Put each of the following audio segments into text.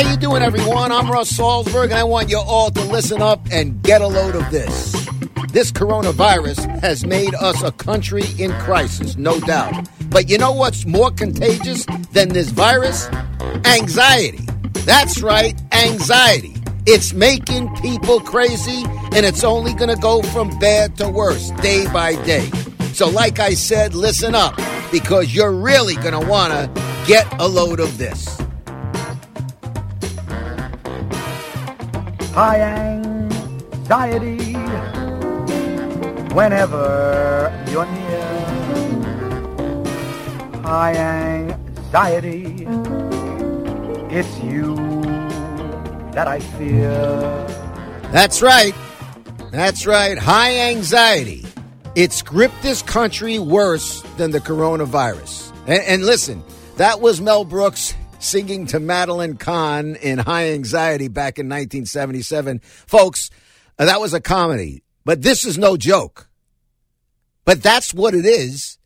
How you doing, everyone? I'm Russ Salzberg, and I want you all to listen up and get a load of this. This coronavirus has made us a country in crisis, no doubt. But you know what's more contagious than this virus? Anxiety. That's right, anxiety. It's making people crazy, and it's only going to go from bad to worse day by day. So, like I said, listen up, because you're really going to want to get a load of this. High anxiety whenever you're near. High anxiety, it's you that I fear. That's right. That's right. High anxiety. It's gripped this country worse than the coronavirus. And, and listen, that was Mel Brooks singing to Madeline Kahn in High Anxiety back in 1977. Folks, uh, that was a comedy, but this is no joke. But that's what it is.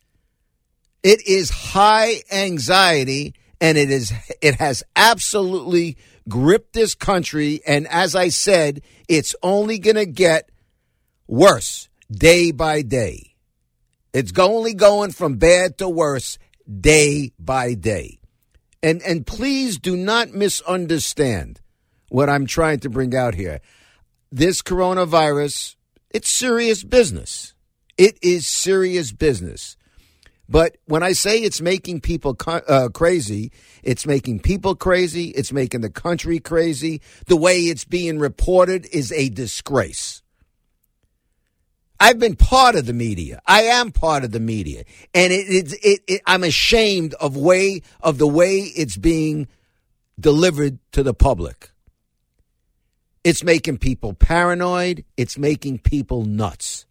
It is high anxiety and it is it has absolutely gripped this country and as I said, it's only going to get worse day by day. It's only going from bad to worse day by day. And and please do not misunderstand what I'm trying to bring out here. This coronavirus, it's serious business. It is serious business. But when I say it's making people uh, crazy, it's making people crazy. It's making the country crazy. The way it's being reported is a disgrace. I've been part of the media. I am part of the media, and it, it, it, it, I'm ashamed of way of the way it's being delivered to the public. It's making people paranoid. It's making people nuts.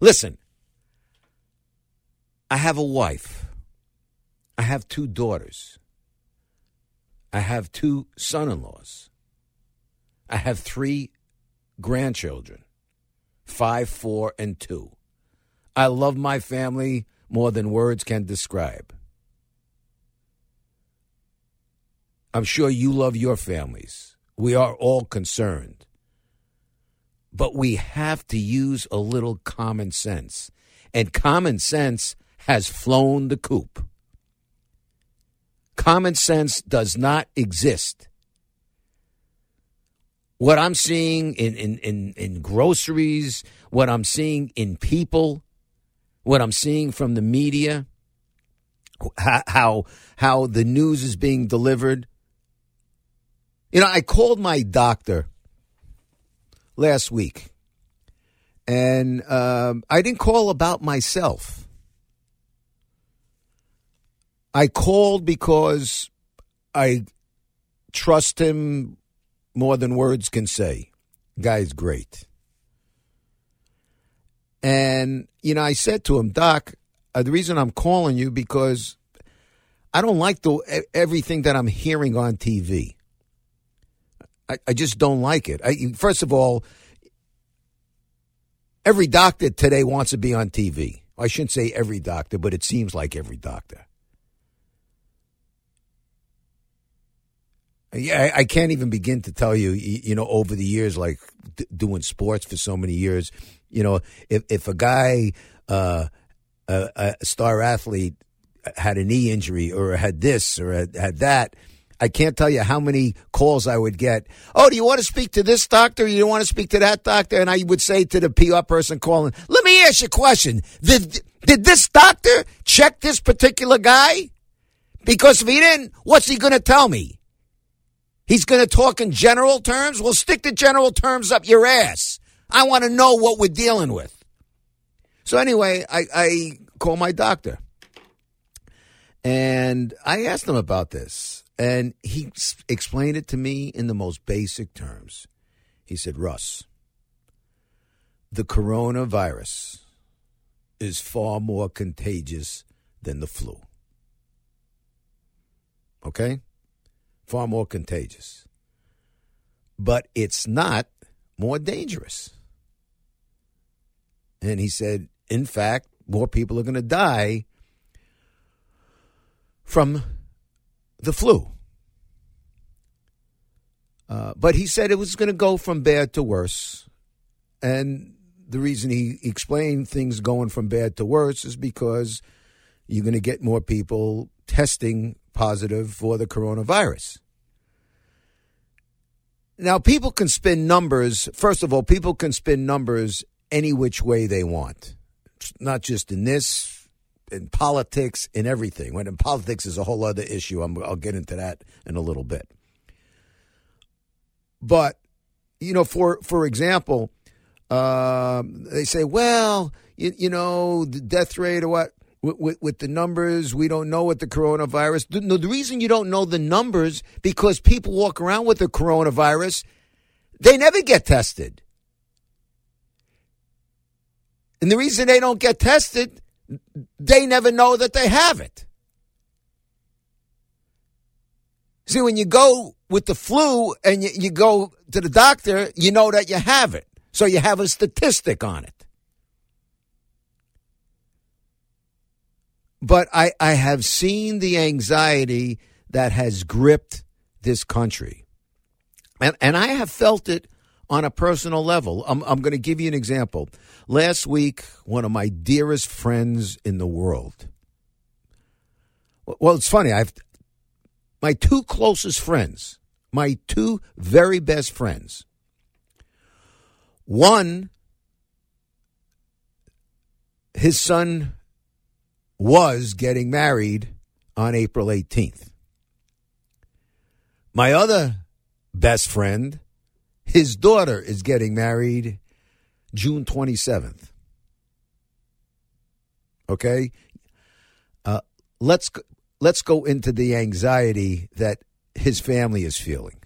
Listen, I have a wife. I have two daughters. I have two son-in-laws. I have three grandchildren five, four, and two. I love my family more than words can describe. I'm sure you love your families. We are all concerned. But we have to use a little common sense. And common sense has flown the coop. Common sense does not exist what I'm seeing in, in, in, in groceries, what I'm seeing in people, what I'm seeing from the media, how, how the news is being delivered. You know, I called my doctor last week, and um, I didn't call about myself. I called because I trust him more than words can say. Guy's great. And, you know, I said to him, Doc, uh, the reason I'm calling you because I don't like the everything that I'm hearing on TV. I, I just don't like it. I, first of all, every doctor today wants to be on TV. I shouldn't say every doctor, but it seems like every doctor. Yeah, I, I can't even begin to tell you. You, you know, over the years, like d- doing sports for so many years, you know, if if a guy, uh, a, a star athlete, had a knee injury or had this or had, had that, I can't tell you how many calls I would get. Oh, do you want to speak to this doctor? You want to speak to that doctor? And I would say to the PR person calling, let me ask you a question. Did, did this doctor check this particular guy? Because if he didn't, what's he going to tell me? He's going to talk in general terms? Well, stick the general terms up your ass. I want to know what we're dealing with. So anyway, I, I call my doctor. And I asked him about this. And he explained it to me in the most basic terms. He said, Russ, the coronavirus is far more contagious than the flu. Okay? Far more contagious. But it's not more dangerous. And he said, in fact, more people are going to die from the flu. Uh, but he said it was going to go from bad to worse. And the reason he explained things going from bad to worse is because you're going to get more people testing positive for the coronavirus. Now, people can spin numbers. First of all, people can spin numbers any which way they want, not just in this, in politics, in everything. When in politics is a whole other issue. i will get into that in a little bit. But you know, for for example, uh, they say, well, you, you, know, the death rate or what. With, with, with, the numbers, we don't know what the coronavirus. The, no, the reason you don't know the numbers because people walk around with the coronavirus, they never get tested. And the reason they don't get tested they never know that they have it. See, when you go with the flu and you, you go to the doctor, you know that you have it. So you have a statistic on it. But I, I have seen the anxiety that has gripped this country. And, and I have felt it on a personal level. I'm, I'm going to give you an example. Last week, one of my dearest friends in the world. Well, it's funny. I've my two closest friends, my two very best friends. One, his son was getting married on April 18th. My other best friend his daughter is getting married June 27th. Okay? Uh, let's let's go into the anxiety that his family is feeling.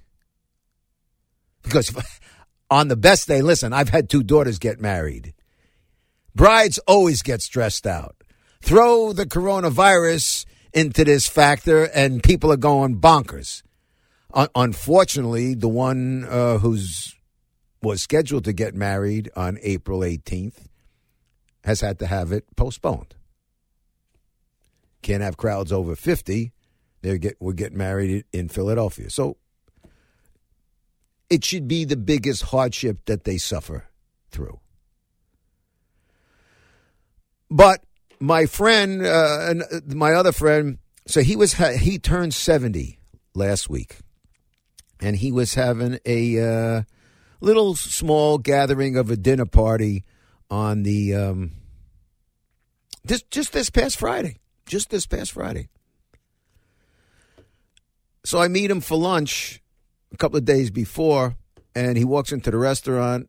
Because on the best day, listen, I've had two daughters get married. Brides always get stressed out. Throw the coronavirus into this factor, and people are going bonkers unfortunately, the one uh, who's was scheduled to get married on April 18th has had to have it postponed. Can't have crowds over 50. They get we get married in Philadelphia. So it should be the biggest hardship that they suffer through. But my friend, uh, uh my other friend, so he was he turned 70 last week and he was having a uh, little small gathering of a dinner party on the um, just just this past Friday, just this past Friday. So I meet him for lunch a couple of days before, and he walks into the restaurant,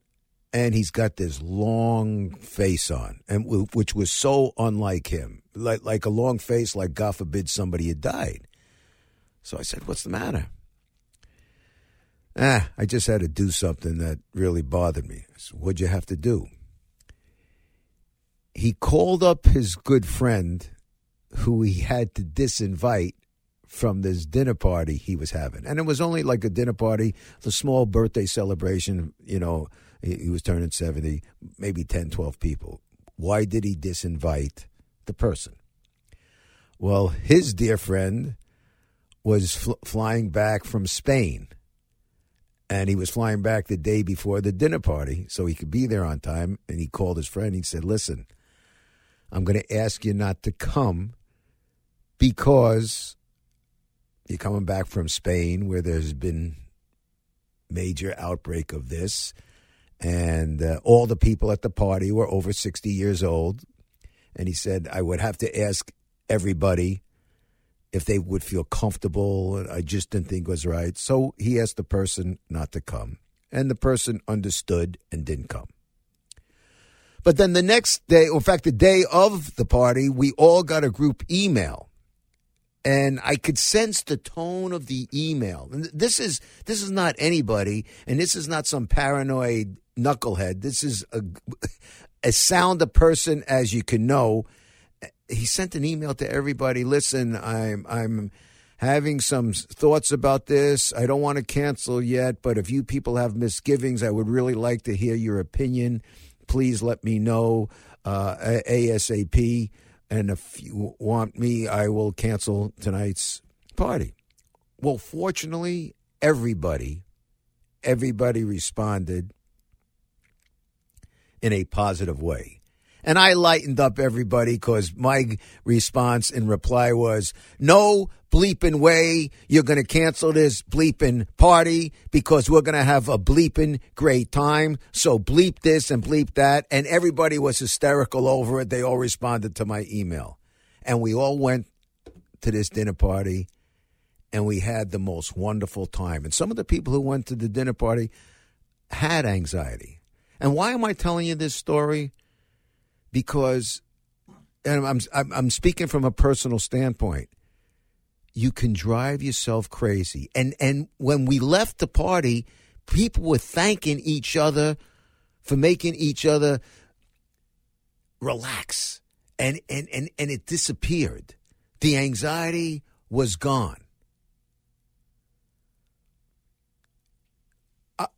and he's got this long face on, and which was so unlike him, like like a long face, like God forbid somebody had died. So I said, "What's the matter?" ah, I just had to do something that really bothered me. So what'd you have to do? He called up his good friend who he had to disinvite from this dinner party he was having. And it was only like a dinner party, the small birthday celebration. You know, he, was turning 70, maybe 10, 12 people. Why did he disinvite the person? Well, his dear friend was fl- flying back from Spain. And he was flying back the day before the dinner party so he could be there on time. And he called his friend. He said, Listen, I'm going to ask you not to come because you're coming back from Spain where there's been major outbreak of this and uh, all the people at the party were over 60 years old. And he said I would have to ask everybody if they would feel comfortable. I just didn't think was right. So he asked the person not to come. And the person understood and didn't come. But then the next day or in fact the day of the party we all got a group email. And I could sense the tone of the email. And this is this is not anybody, and this is not some paranoid knucklehead. This is a as sound a person as you can know. He sent an email to everybody. Listen, I'm I'm having some thoughts about this. I don't want to cancel yet, but if you people have misgivings, I would really like to hear your opinion. Please let me know uh, ASAP. And if you want me, I will cancel tonight's party. Well, fortunately, everybody, everybody responded in a positive way. And I lightened up everybody because my response and reply was no bleeping way you're going to cancel this bleeping party because we're going to have a bleeping great time. So bleep this and bleep that. And everybody was hysterical over it. They all responded to my email. And we all went to this dinner party and we had the most wonderful time. And some of the people who went to the dinner party had anxiety. And why am I telling you this story? because and I'm, I'm, I'm speaking from a personal standpoint. You can drive yourself crazy, and and when we left the party, people were thanking each other for making each other relax, and and and and it disappeared. The anxiety was gone.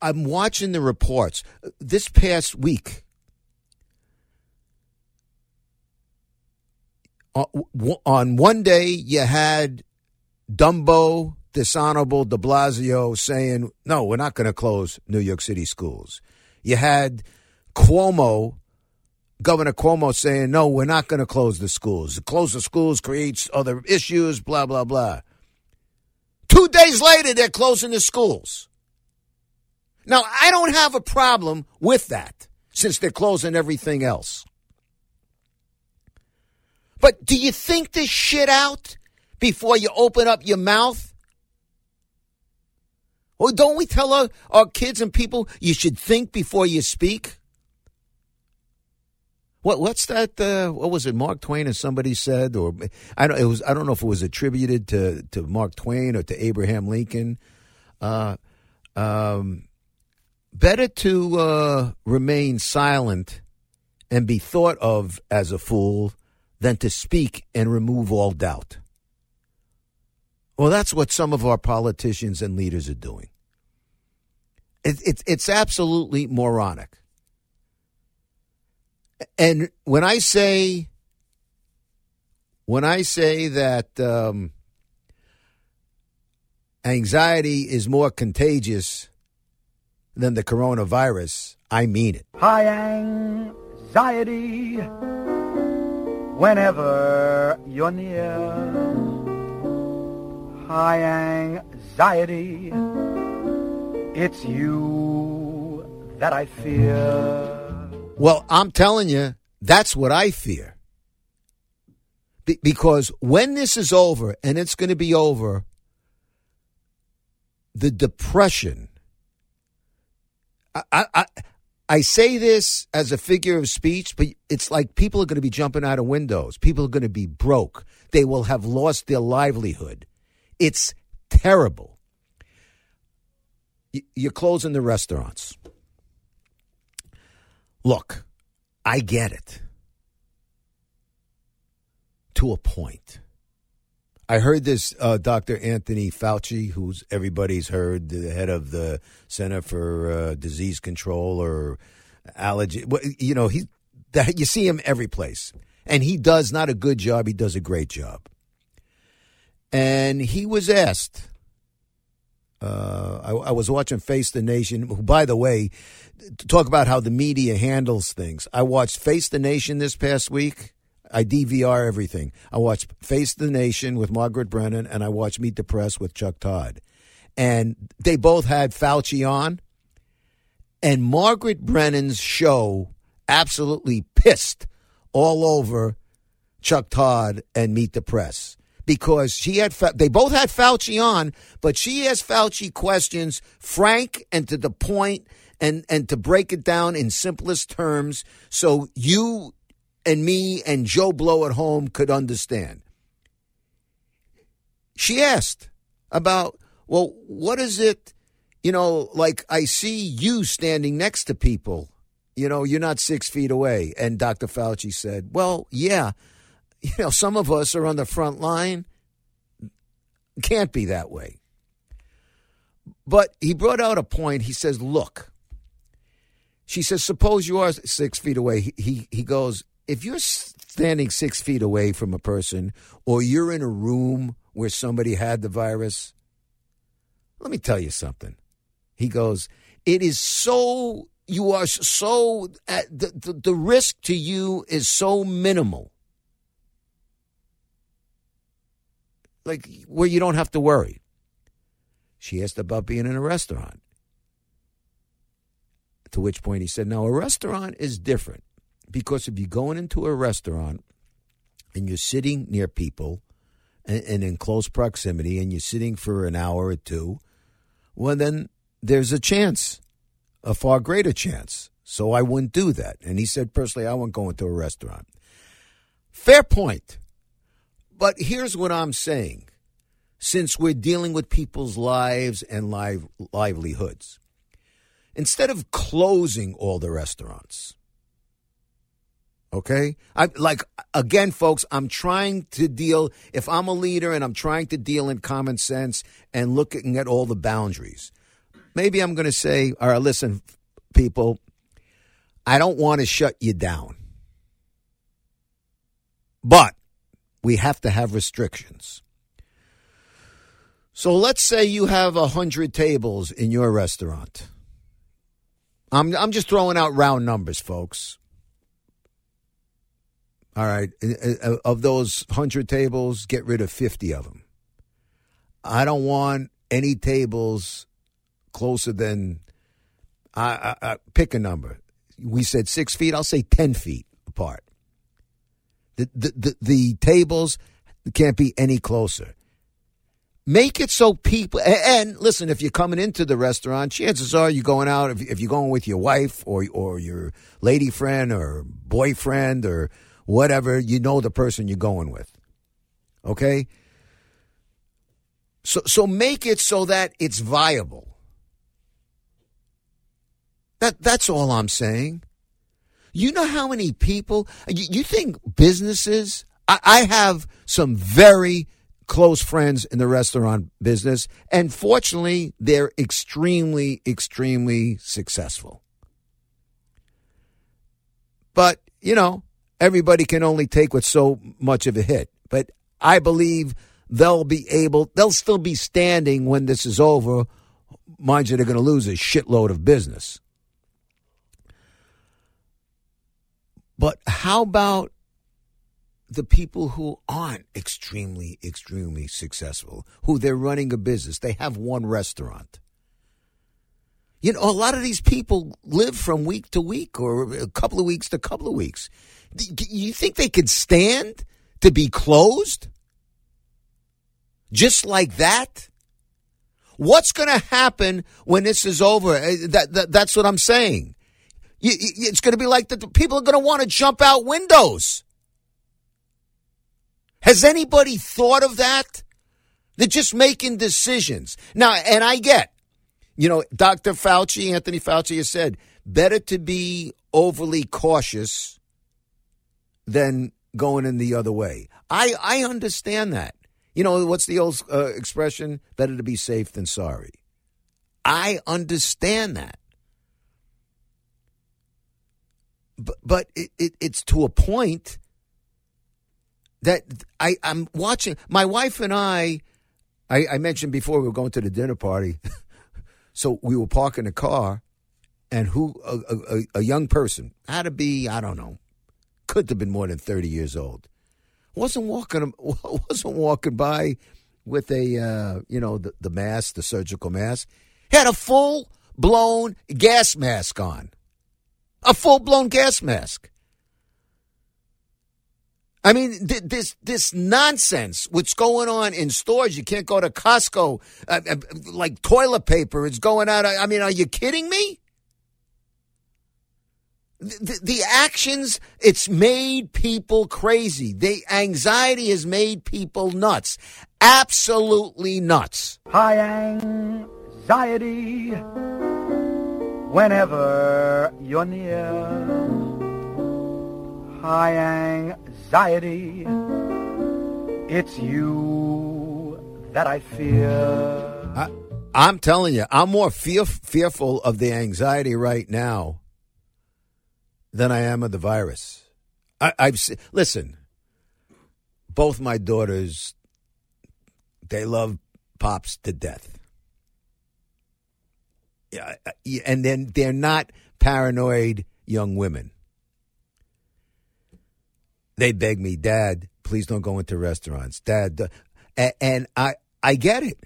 I'm watching the reports this past week Uh, on one day you had Dumbo, dishonorable de Blasio saying, no, we're not going to close New York City schools. You had Cuomo, Governor Cuomo saying, no, we're not going to close the schools. Close the schools creates other issues, blah, blah, blah. Two days later, they're closing the schools. Now, I don't have a problem with that since they're closing everything else. But do you think this shit out before you open up your mouth? Well, don't we tell our, our kids and people you should think before you speak? What what's that? Uh, what was it? Mark Twain or somebody said, or I don't. It was. I don't know if it was attributed to to Mark Twain or to Abraham Lincoln. Uh, um, better to uh, remain silent and be thought of as a fool than to speak and remove all doubt. Well, that's what some of our politicians and leaders are doing. It, it, it's absolutely moronic. And when I say, when I say that um, anxiety is more contagious than the coronavirus, I mean it. High anxiety whenever you're near. High anxiety, it's you that I fear. Well, I'm telling you, that's what I fear. Be- because when this is over, and it's going to be over, the depression. I, I, I say this as a figure of speech, but it's like people are going to be jumping out of windows. People are going to be broke. They will have lost their livelihood. It's terrible. You're closing the restaurants. Look, I get it to a point. I heard this uh, Dr. Anthony Fauci, who's everybody's heard, the head of the Center for uh, Disease Control or allergy. You know, he that you see him every place, and he does not a good job. He does a great job. And he was asked. Uh, I, I was watching Face the Nation. Who, by the way, to talk about how the media handles things. I watched Face the Nation this past week. I DVR everything. I watched Face the Nation with Margaret Brennan, and I watched Meet the Press with Chuck Todd. And they both had Fauci on. And Margaret Brennan's show absolutely pissed all over Chuck Todd and Meet the Press because she had they both had Fauci on, but she asked Fauci questions frank and to the point and and to break it down in simplest terms so you and me and Joe Blow at home could understand. She asked about, well, what is it, you know, like I see you standing next to people, you know, you're not six feet away. And Dr. Fauci said, well, yeah, you know, some of us are on the front line. Can't be that way. But he brought out a point. He says, look, she says, suppose you are six feet away. He, he, he goes, if you're standing six feet away from a person or you're in a room where somebody had the virus, let me tell you something. He goes, it is so, you are so, uh, the, the, the risk to you is so minimal. Like where you don't have to worry. She asked about being in a restaurant. To which point he said, Now, a restaurant is different because if you're going into a restaurant and you're sitting near people and, and in close proximity and you're sitting for an hour or two, well, then there's a chance, a far greater chance. So I wouldn't do that. And he said, personally, I wouldn't go into a restaurant. Fair point. But here's what I'm saying since we're dealing with people's lives and live, livelihoods, instead of closing all the restaurants, Okay? I like again folks, I'm trying to deal if I'm a leader and I'm trying to deal in common sense and looking at all the boundaries. Maybe I'm going to say, "All right, listen people, I don't want to shut you down. But we have to have restrictions." So let's say you have a hundred tables in your restaurant. I'm I'm just throwing out round numbers, folks. All right. Uh, uh, of those 100 tables, get rid of 50 of them. I don't want any tables closer than, I, I, I, pick a number. We said six feet, I'll say 10 feet apart. The, the, the, the tables can't be any closer. Make it so people, and listen, if you're coming into the restaurant, chances are you're going out, if, if you're going with your wife or, or your lady friend or boyfriend or whatever, you know the person you're going with. Okay? So so make it so that it's viable. That that's all I'm saying. You know how many people you, you think businesses I, I have some very close friends in the restaurant business, and fortunately, they're extremely, extremely successful. But, you know, everybody can only take with so much of a hit. But I believe they'll be able, they'll still be standing when this is over. Mind you, they're going to lose a shitload of business. But how about the people who aren't extremely, extremely successful, who they're running a business? They have one restaurant. You know, a lot of these people live from week to week or a couple of weeks to a couple of weeks. You think they could stand to be closed? Just like that? What's going to happen when this is over? Uh, that, that, that's what I'm saying. it's going to be like the people are going to want to jump out windows. Has anybody thought of that? They're just making decisions. Now, and I get, you know, Dr. Fauci, Anthony Fauci has said, better to be overly cautious than going in the other way. I, I understand that. You know, what's the old uh, expression? Better to be safe than sorry. I understand that. But, but it, it, it's to a point that I, I'm watching. My wife and I, I, I mentioned before we were going to the dinner party. so we were parking the car, and who a, a, a young person had to be I don't know, could have been more than thirty years old. wasn't walking wasn't walking by with a uh, you know the, the mask, the surgical mask. Had a full blown gas mask on, a full blown gas mask. I mean, th- this this nonsense. What's going on in stores? You can't go to Costco. Uh, uh, like toilet paper is going out. I mean, are you kidding me? The, the actions it's made people crazy. The anxiety has made people nuts. Absolutely nuts. High anxiety whenever you're near. High anxiety, it's you that I fear. I, I'm telling you, I'm more fear, fearful of the anxiety right now than I am of the virus. I, I've listen. Both my daughters, they love pops to death. Yeah, and then they're not paranoid young women. They beg me, Dad, please don't go into restaurants, Dad, and I I get it.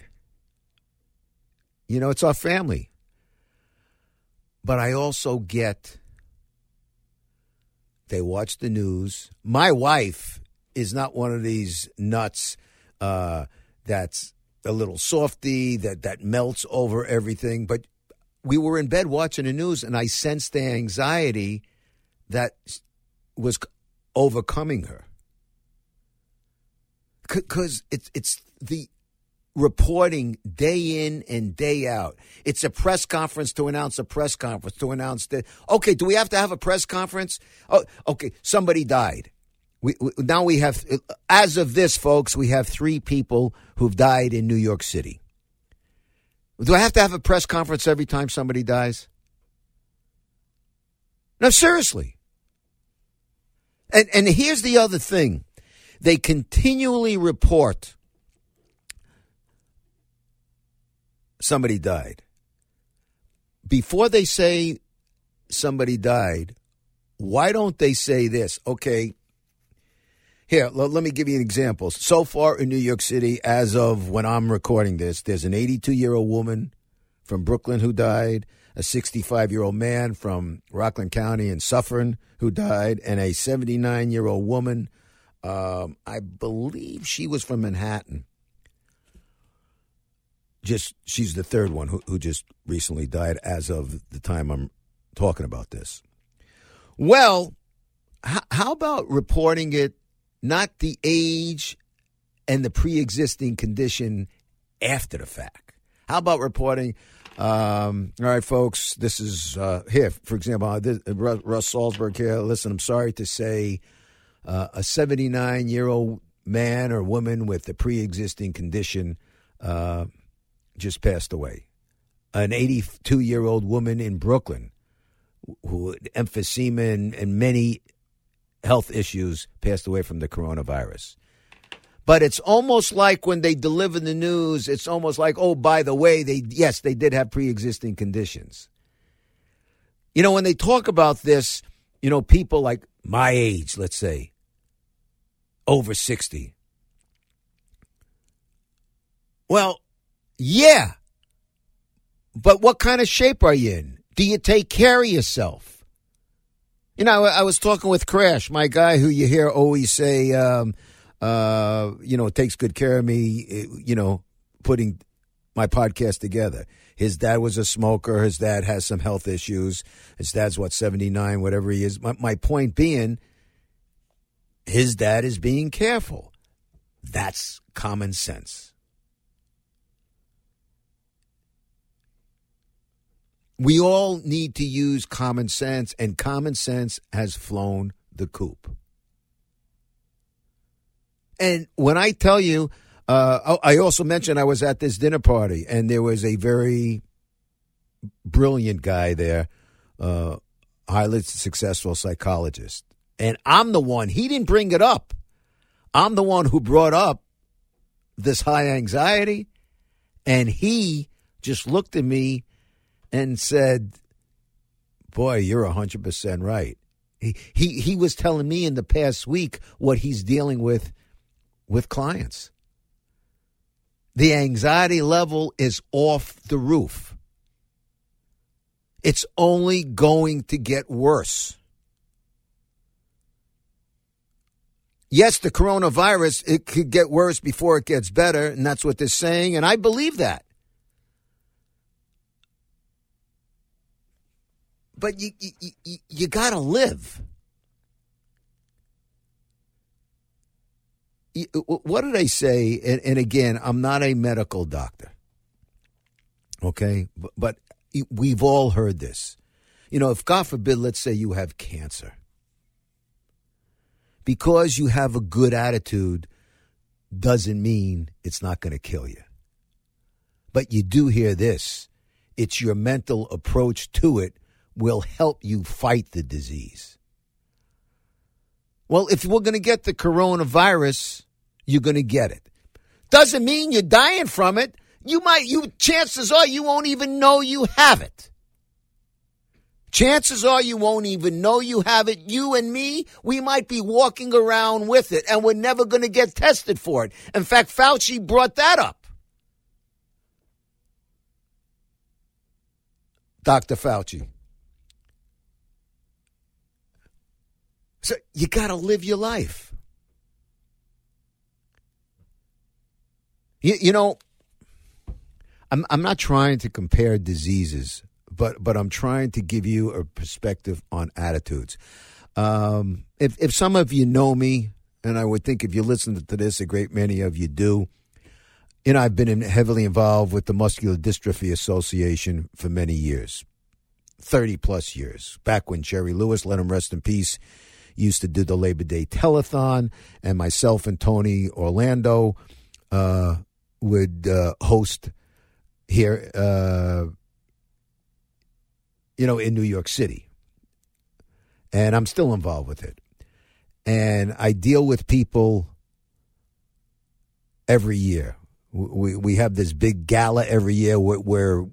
You know, it's our family. But I also get they watch the news. My wife is not one of these nuts uh, that's a little softy that that melts over everything. But we were in bed watching the news, and I sensed the anxiety that was overcoming her because it's it's the reporting day in and day out. It's a press conference to announce a press conference to announce that. Okay, do we have to have a press conference? Oh, okay, somebody died. We, we, now we have, as of this, folks, we have three people who've died in New York City. Do I have to have a press conference every time somebody dies? No, seriously. And and here's the other thing. They continually report somebody died. Before they say somebody died, why don't they say this? Okay, here, let me give you an example. So far in New York City, as of when I'm recording this, there's an 82 year old woman from Brooklyn who died, a 65 year old man from Rockland County in Suffern who died, and a 79 year old woman. Um, I believe she was from Manhattan just she's the third one who, who just recently died as of the time I'm talking about this. Well, h- how about reporting it not the age and the pre-existing condition after the fact? How about reporting? Um, all right, folks, this is uh, here. For example, uh, this, Russ Salzberg here. Listen, I'm sorry to say, uh, a 79 year old man or woman with a pre-existing condition. Uh, just passed away. An 82 year old woman in Brooklyn who had emphysema and, and many health issues passed away from the coronavirus. But it's almost like when they deliver the news, it's almost like, oh, by the way, they yes, they did have pre-existing conditions. You know, when they talk about this, you know, people like my age, let's say, over 60. Well, yeah. But what kind of shape are you in? Do you take care of yourself? You know, I was talking with Crash, my guy who you hear always say, um, uh, you know, takes good care of me, eh, you know, putting my podcast together. His dad was a smoker. His dad has some health issues. His dad's what, 79, whatever he is. My, my point being, his dad is being careful. That's common sense. We all need to use common sense, and common sense has flown the coop. And when I tell you, Uh, oh, I also mentioned I was at this dinner party, and there was a very brilliant guy there, uh, highly successful psychologist. And I'm the one, he didn't bring it up. I'm the one who brought up this high anxiety. And he just looked at me and said, Boy, you're 100% right. He, he, he was telling me in the past week what he's dealing with with clients. The anxiety level is off the roof. It's only going to get worse. Yes, the coronavirus, it could get worse before it gets better, and that's what they're saying, and I believe that. But you, you, you, you got to live. what did I say? And, and, again, I'm not a medical doctor. Okay, but, but we've all heard this. You know, if God forbid, let's say you have cancer, because you have a good attitude doesn't mean it's not going to kill you. But you do hear this it's your mental approach to it will help you fight the disease. Well, if we're going to get the coronavirus, you're going to get it. Doesn't mean you're dying from it. You might, you, chances are you won't even know you have it. Chances are you won't even know you have it. You and me, we might be walking around with it and we're never going to get tested for it. In fact, Fauci brought that up. Dr. Fauci. So you got to live your life. You, you know, I'm I'm not trying to compare diseases, but but I'm trying to give you a perspective on attitudes. Um, if if some of you know me, and I would think if you listen to this, a great many of you do. You know, I've been in, heavily involved with the Muscular Dystrophy Association for many years, thirty plus years. Back when Jerry Lewis, let him rest in peace, used to do the Labor Day telethon, and myself and Tony Orlando uh, would uh, host here, uh, you know, in New York City. And I'm still involved with it. And I deal with people every year. We, we have this big gala every year where, where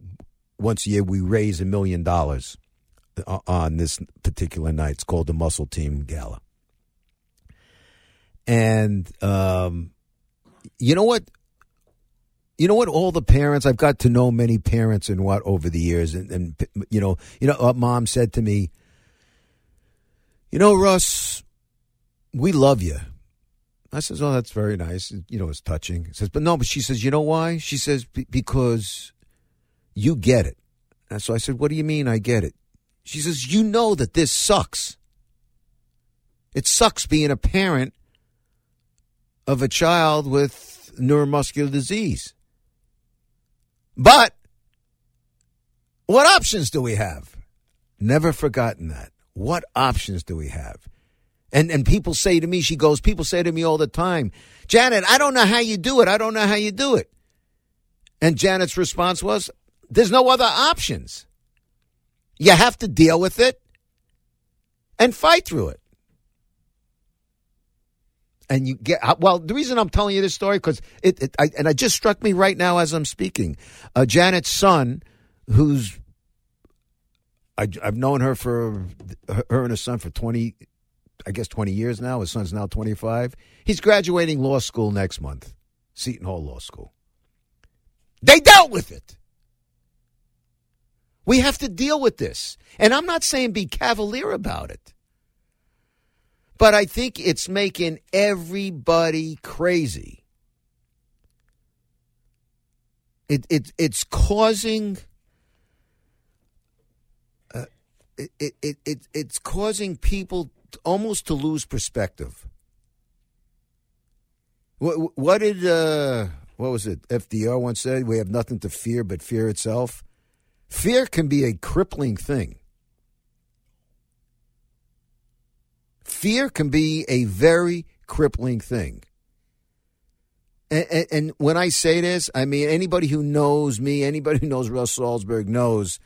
once a year we raise a million dollars on this particular night. It's called the Muscle Team Gala. And um, you know what? You know what? All the parents I've got to know many parents and what over the years, and, and you know, you know, what mom said to me. You know, Russ, we love you. I says, "Oh, that's very nice." You know, it's touching. He says, "But no," but she says, "You know why?" She says, "Because you get it." And so I said, "What do you mean I get it?" She says, You know that this sucks. It sucks being a parent of a child with neuromuscular disease. But what options do we have? Never forgotten that. What options do we have? And and people say to me, she goes, people say to me all the time, Janet, I don't know how you do it. I don't know how you do it. And Janet's response was, there's no other options. You have to deal with it and fight through it. And you get uh, well. The reason I'm telling you this story because it, it I, and it just struck me right now as I'm speaking. Uh, Janet's son, who's I, have known her for her and her son for 20, I guess 20 years now. His son's now 25. He's graduating law school next month, Seton Hall Law School. They dealt with it. We have to deal with this. And I'm not saying be cavalier about it. But I think it's making everybody crazy. It, it, it's causing. Uh, it, it, it, it's causing people almost to lose perspective. What, what did uh, what was it? FDR once said, "We have nothing to fear but fear itself." Fear can be a crippling thing. Fear can be a very crippling thing. And, and, and when I say this, I mean anybody who knows me, anybody who knows Russ Salzberg knows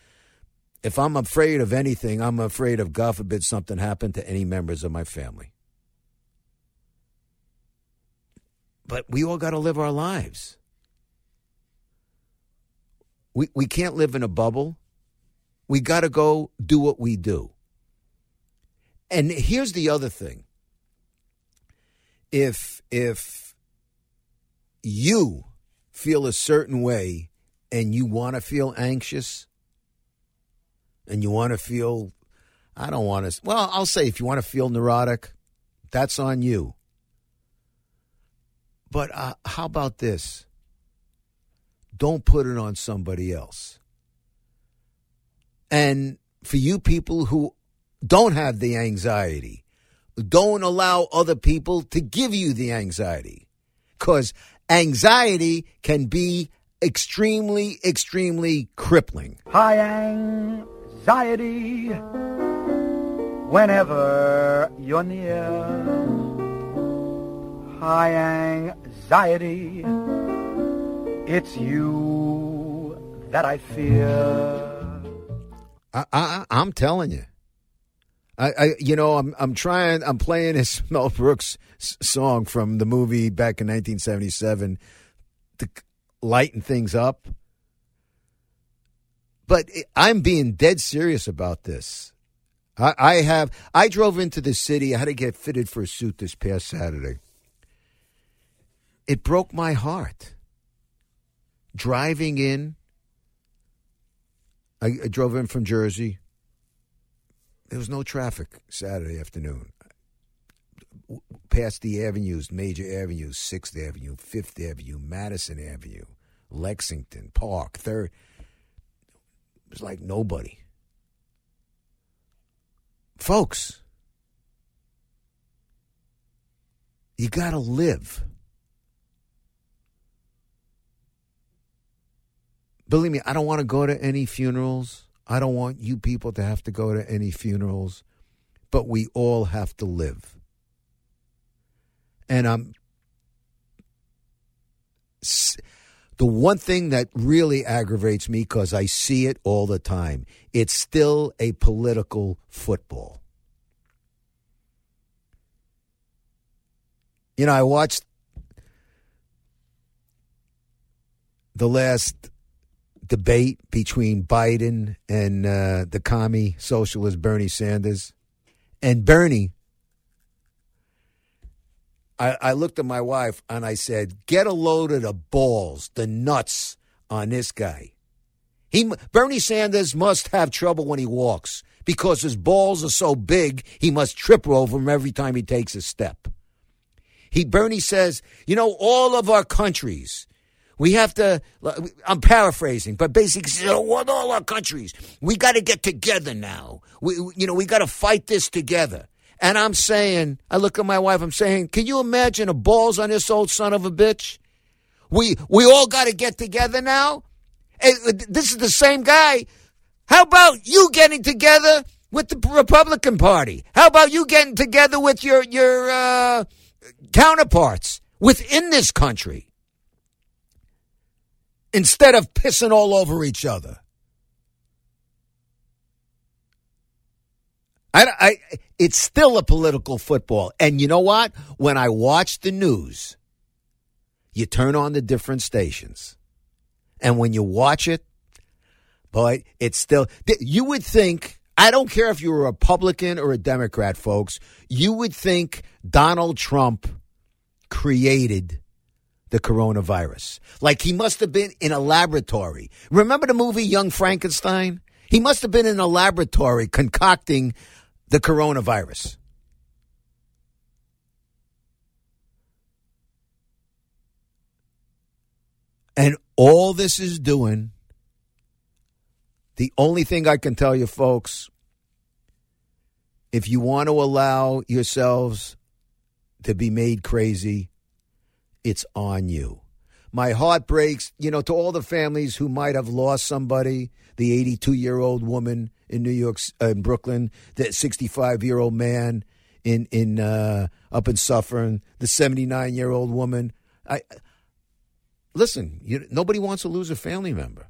if I'm afraid of anything, I'm afraid of, God forbid, something happened to any members of my family. But we all got to live our lives. We, we can't live in a bubble. We got to go do what we do. And here's the other thing. If if you feel a certain way and you want to feel anxious and you want to feel I don't want to well, I'll say if you want to feel neurotic, that's on you. But uh, how about this? Don't put it on somebody else. And for you people who don't have the anxiety, don't allow other people to give you the anxiety. Because anxiety can be extremely, extremely crippling. High anxiety whenever you're near. High anxiety, it's you that I fear. I, I, I'm telling you. I, I, you know, I'm, I'm trying. I'm playing this Mel Brooks song from the movie back in 1977 to lighten things up. But I'm being dead serious about this. I, I have. I drove into the city. I had to get fitted for a suit this past Saturday. It broke my heart. Driving in, I, I drove in from Jersey. There was no traffic Saturday afternoon. Past the avenues, major avenues, Sixth Avenue, Fifth Avenue, Madison Avenue, Lexington Park, Third. It was like nobody. Folks, you got to live. Believe me, I don't want to go to any funerals. I don't want you people to have to go to any funerals, but we all have to live. And um, I'm the one thing that really aggravates me because I see it all the time. It's still a political football. You know, I watched the last debate between Biden and uh, the commie socialist Bernie Sanders. And Bernie, I, I looked at my wife and I said, "Get a load of the balls, the nuts on this guy." He Bernie Sanders must have trouble when he walks because his balls are so big he must trip over them every time he takes a step. He Bernie says, "You know, all of our countries." We have to, I'm paraphrasing, but basically, what all our countries, we got to get together now. We, you know, we got to fight this together. And I'm saying, I look at my wife, I'm saying, can you imagine a balls on this old son of a bitch? We, we all got to get together now. This is the same guy. How about you getting together with the Republican Party? How about you getting together with your, your, uh, counterparts within this country? Instead of pissing all over each other. I, I, it's still a political football. And you know what? When I watch the news, you turn on the different stations. And when you watch it, boy, it's still, you would think, I don't care if you're a Republican or a Democrat, folks, you would think Donald Trump created the coronavirus. Like he must have been in a laboratory. Remember the movie Young Frankenstein? He must have been in a laboratory concocting the coronavirus. And all this is doing, the only thing I can tell you, folks, if you want to allow yourselves to be made crazy, it's on you. My heart breaks, you know, to all the families who might have lost somebody, the 82 year old woman in New York, uh, in Brooklyn, the 65 year old man in, in, uh, up in Suffern, the 79 year old woman. I, listen, you, nobody wants to lose a family member.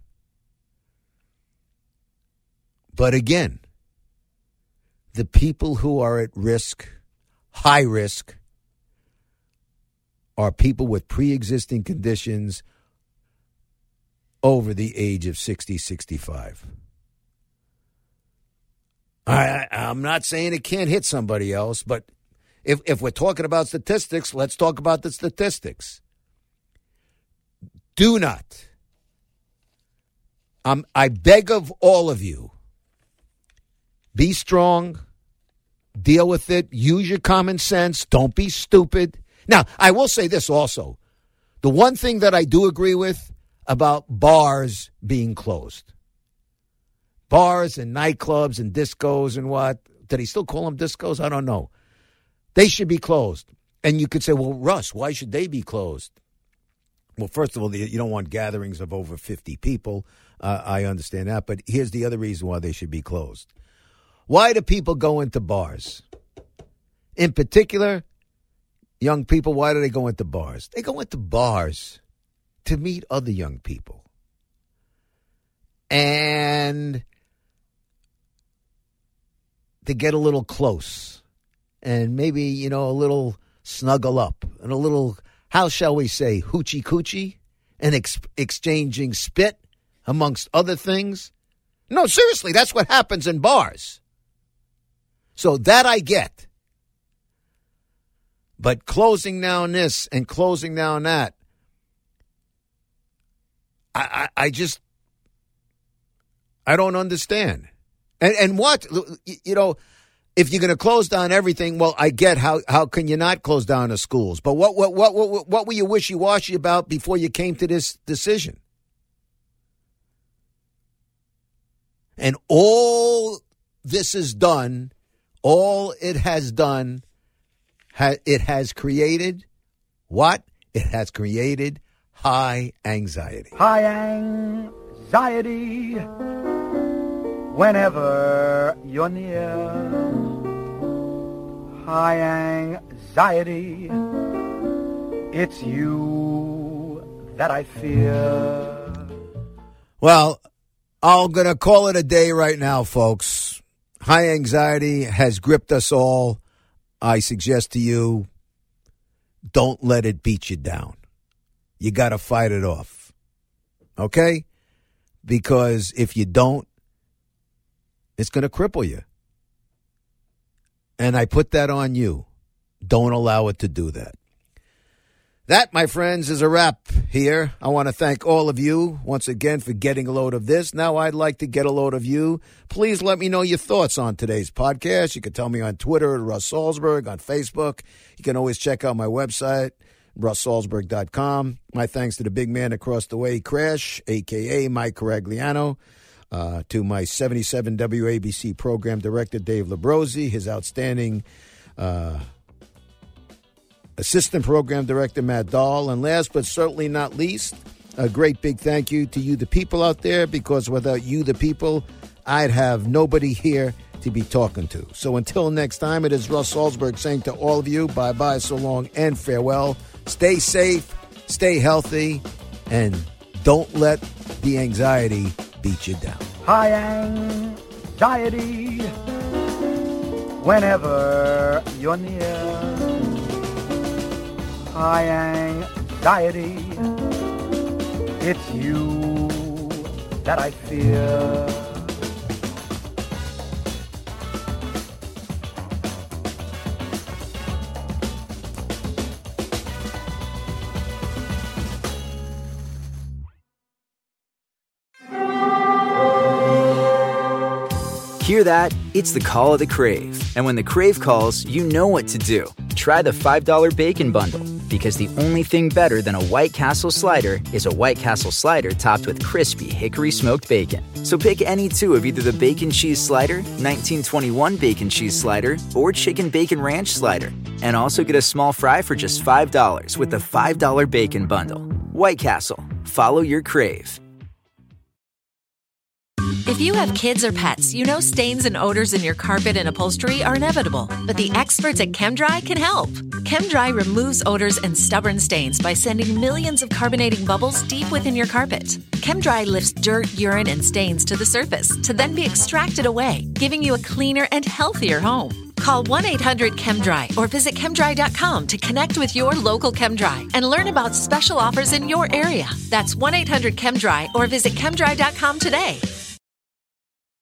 But again, the people who are at risk, high risk, are people with pre existing conditions over the age of 60, 65. I, I'm not saying it can't hit somebody else, but if, if we're talking about statistics, let's talk about the statistics. Do not, um, I beg of all of you, be strong, deal with it, use your common sense, don't be stupid. Now, I will say this also. The one thing that I do agree with about bars being closed bars and nightclubs and discos and what. Did he still call them discos? I don't know. They should be closed. And you could say, well, Russ, why should they be closed? Well, first of all, you don't want gatherings of over 50 people. Uh, I understand that. But here's the other reason why they should be closed. Why do people go into bars? In particular, young people, why do they go into bars? They go into bars to meet other young people. And to get a little close and maybe, you know, a little snuggle up and a little, how shall we say, hoochie coochie and ex- exchanging spit amongst other things. No, seriously, that's what happens in bars. So that I get. But closing down this and closing down that, I, I, I just, I don't understand. And and what you know, if you're going to close down everything, well, I get how how can you not close down the schools? But what what what what, what were you wishy washy about before you came to this decision? And all this is done, all it has done, it has created what? It has created high anxiety. High anxiety whenever you're near. High anxiety, it's you that I fear. Well, I'm going to call it a day right now, folks. High anxiety has gripped us all. I suggest to you don't let it beat you down. You got to fight it off. Okay? Because if you don't, it's going to cripple you. And I put that on you. Don't allow it to do that. That, my friends, is a wrap here. I want to thank all of you once again for getting a load of this. Now I'd like to get a load of you. Please let me know your thoughts on today's podcast. You can tell me on Twitter at Russ Salzberg, on Facebook. You can always check out my website, russsalzberg.com. My thanks to the big man across the way, Crash, a.k.a. Mike Caragliano. Uh, to my 77 WABC program director, Dave Labrosi, his outstanding uh, assistant program director, Matt Dahl, and last but certainly not least, a great big thank you to you, the people out there, because without you, the people, I'd have nobody here to be talking to. So until next time, it is Russ Salzberg saying to all of you, bye bye, so long, and farewell. Stay safe, stay healthy, and don't let the anxiety beat you down. High anxiety whenever you're near. High anxiety, it's you that I fear. Hear that? It's the call of the Crave. And when the Crave calls, you know what to do. Try the $5 Bacon Bundle, because the only thing better than a White Castle slider is a White Castle slider topped with crispy hickory smoked bacon. So pick any two of either the Bacon Cheese Slider, 1921 Bacon Cheese Slider, or Chicken Bacon Ranch Slider. And also get a small fry for just $5 with the $5 Bacon Bundle. White Castle. Follow your crave. If you have kids or pets, you know stains and odors in your carpet and upholstery are inevitable, but the experts at ChemDry can help. ChemDry removes odors and stubborn stains by sending millions of carbonating bubbles deep within your carpet. ChemDry lifts dirt, urine, and stains to the surface to then be extracted away, giving you a cleaner and healthier home. Call 1 800 ChemDry or visit chemdry.com to connect with your local ChemDry and learn about special offers in your area. That's 1 800 ChemDry or visit chemdry.com today.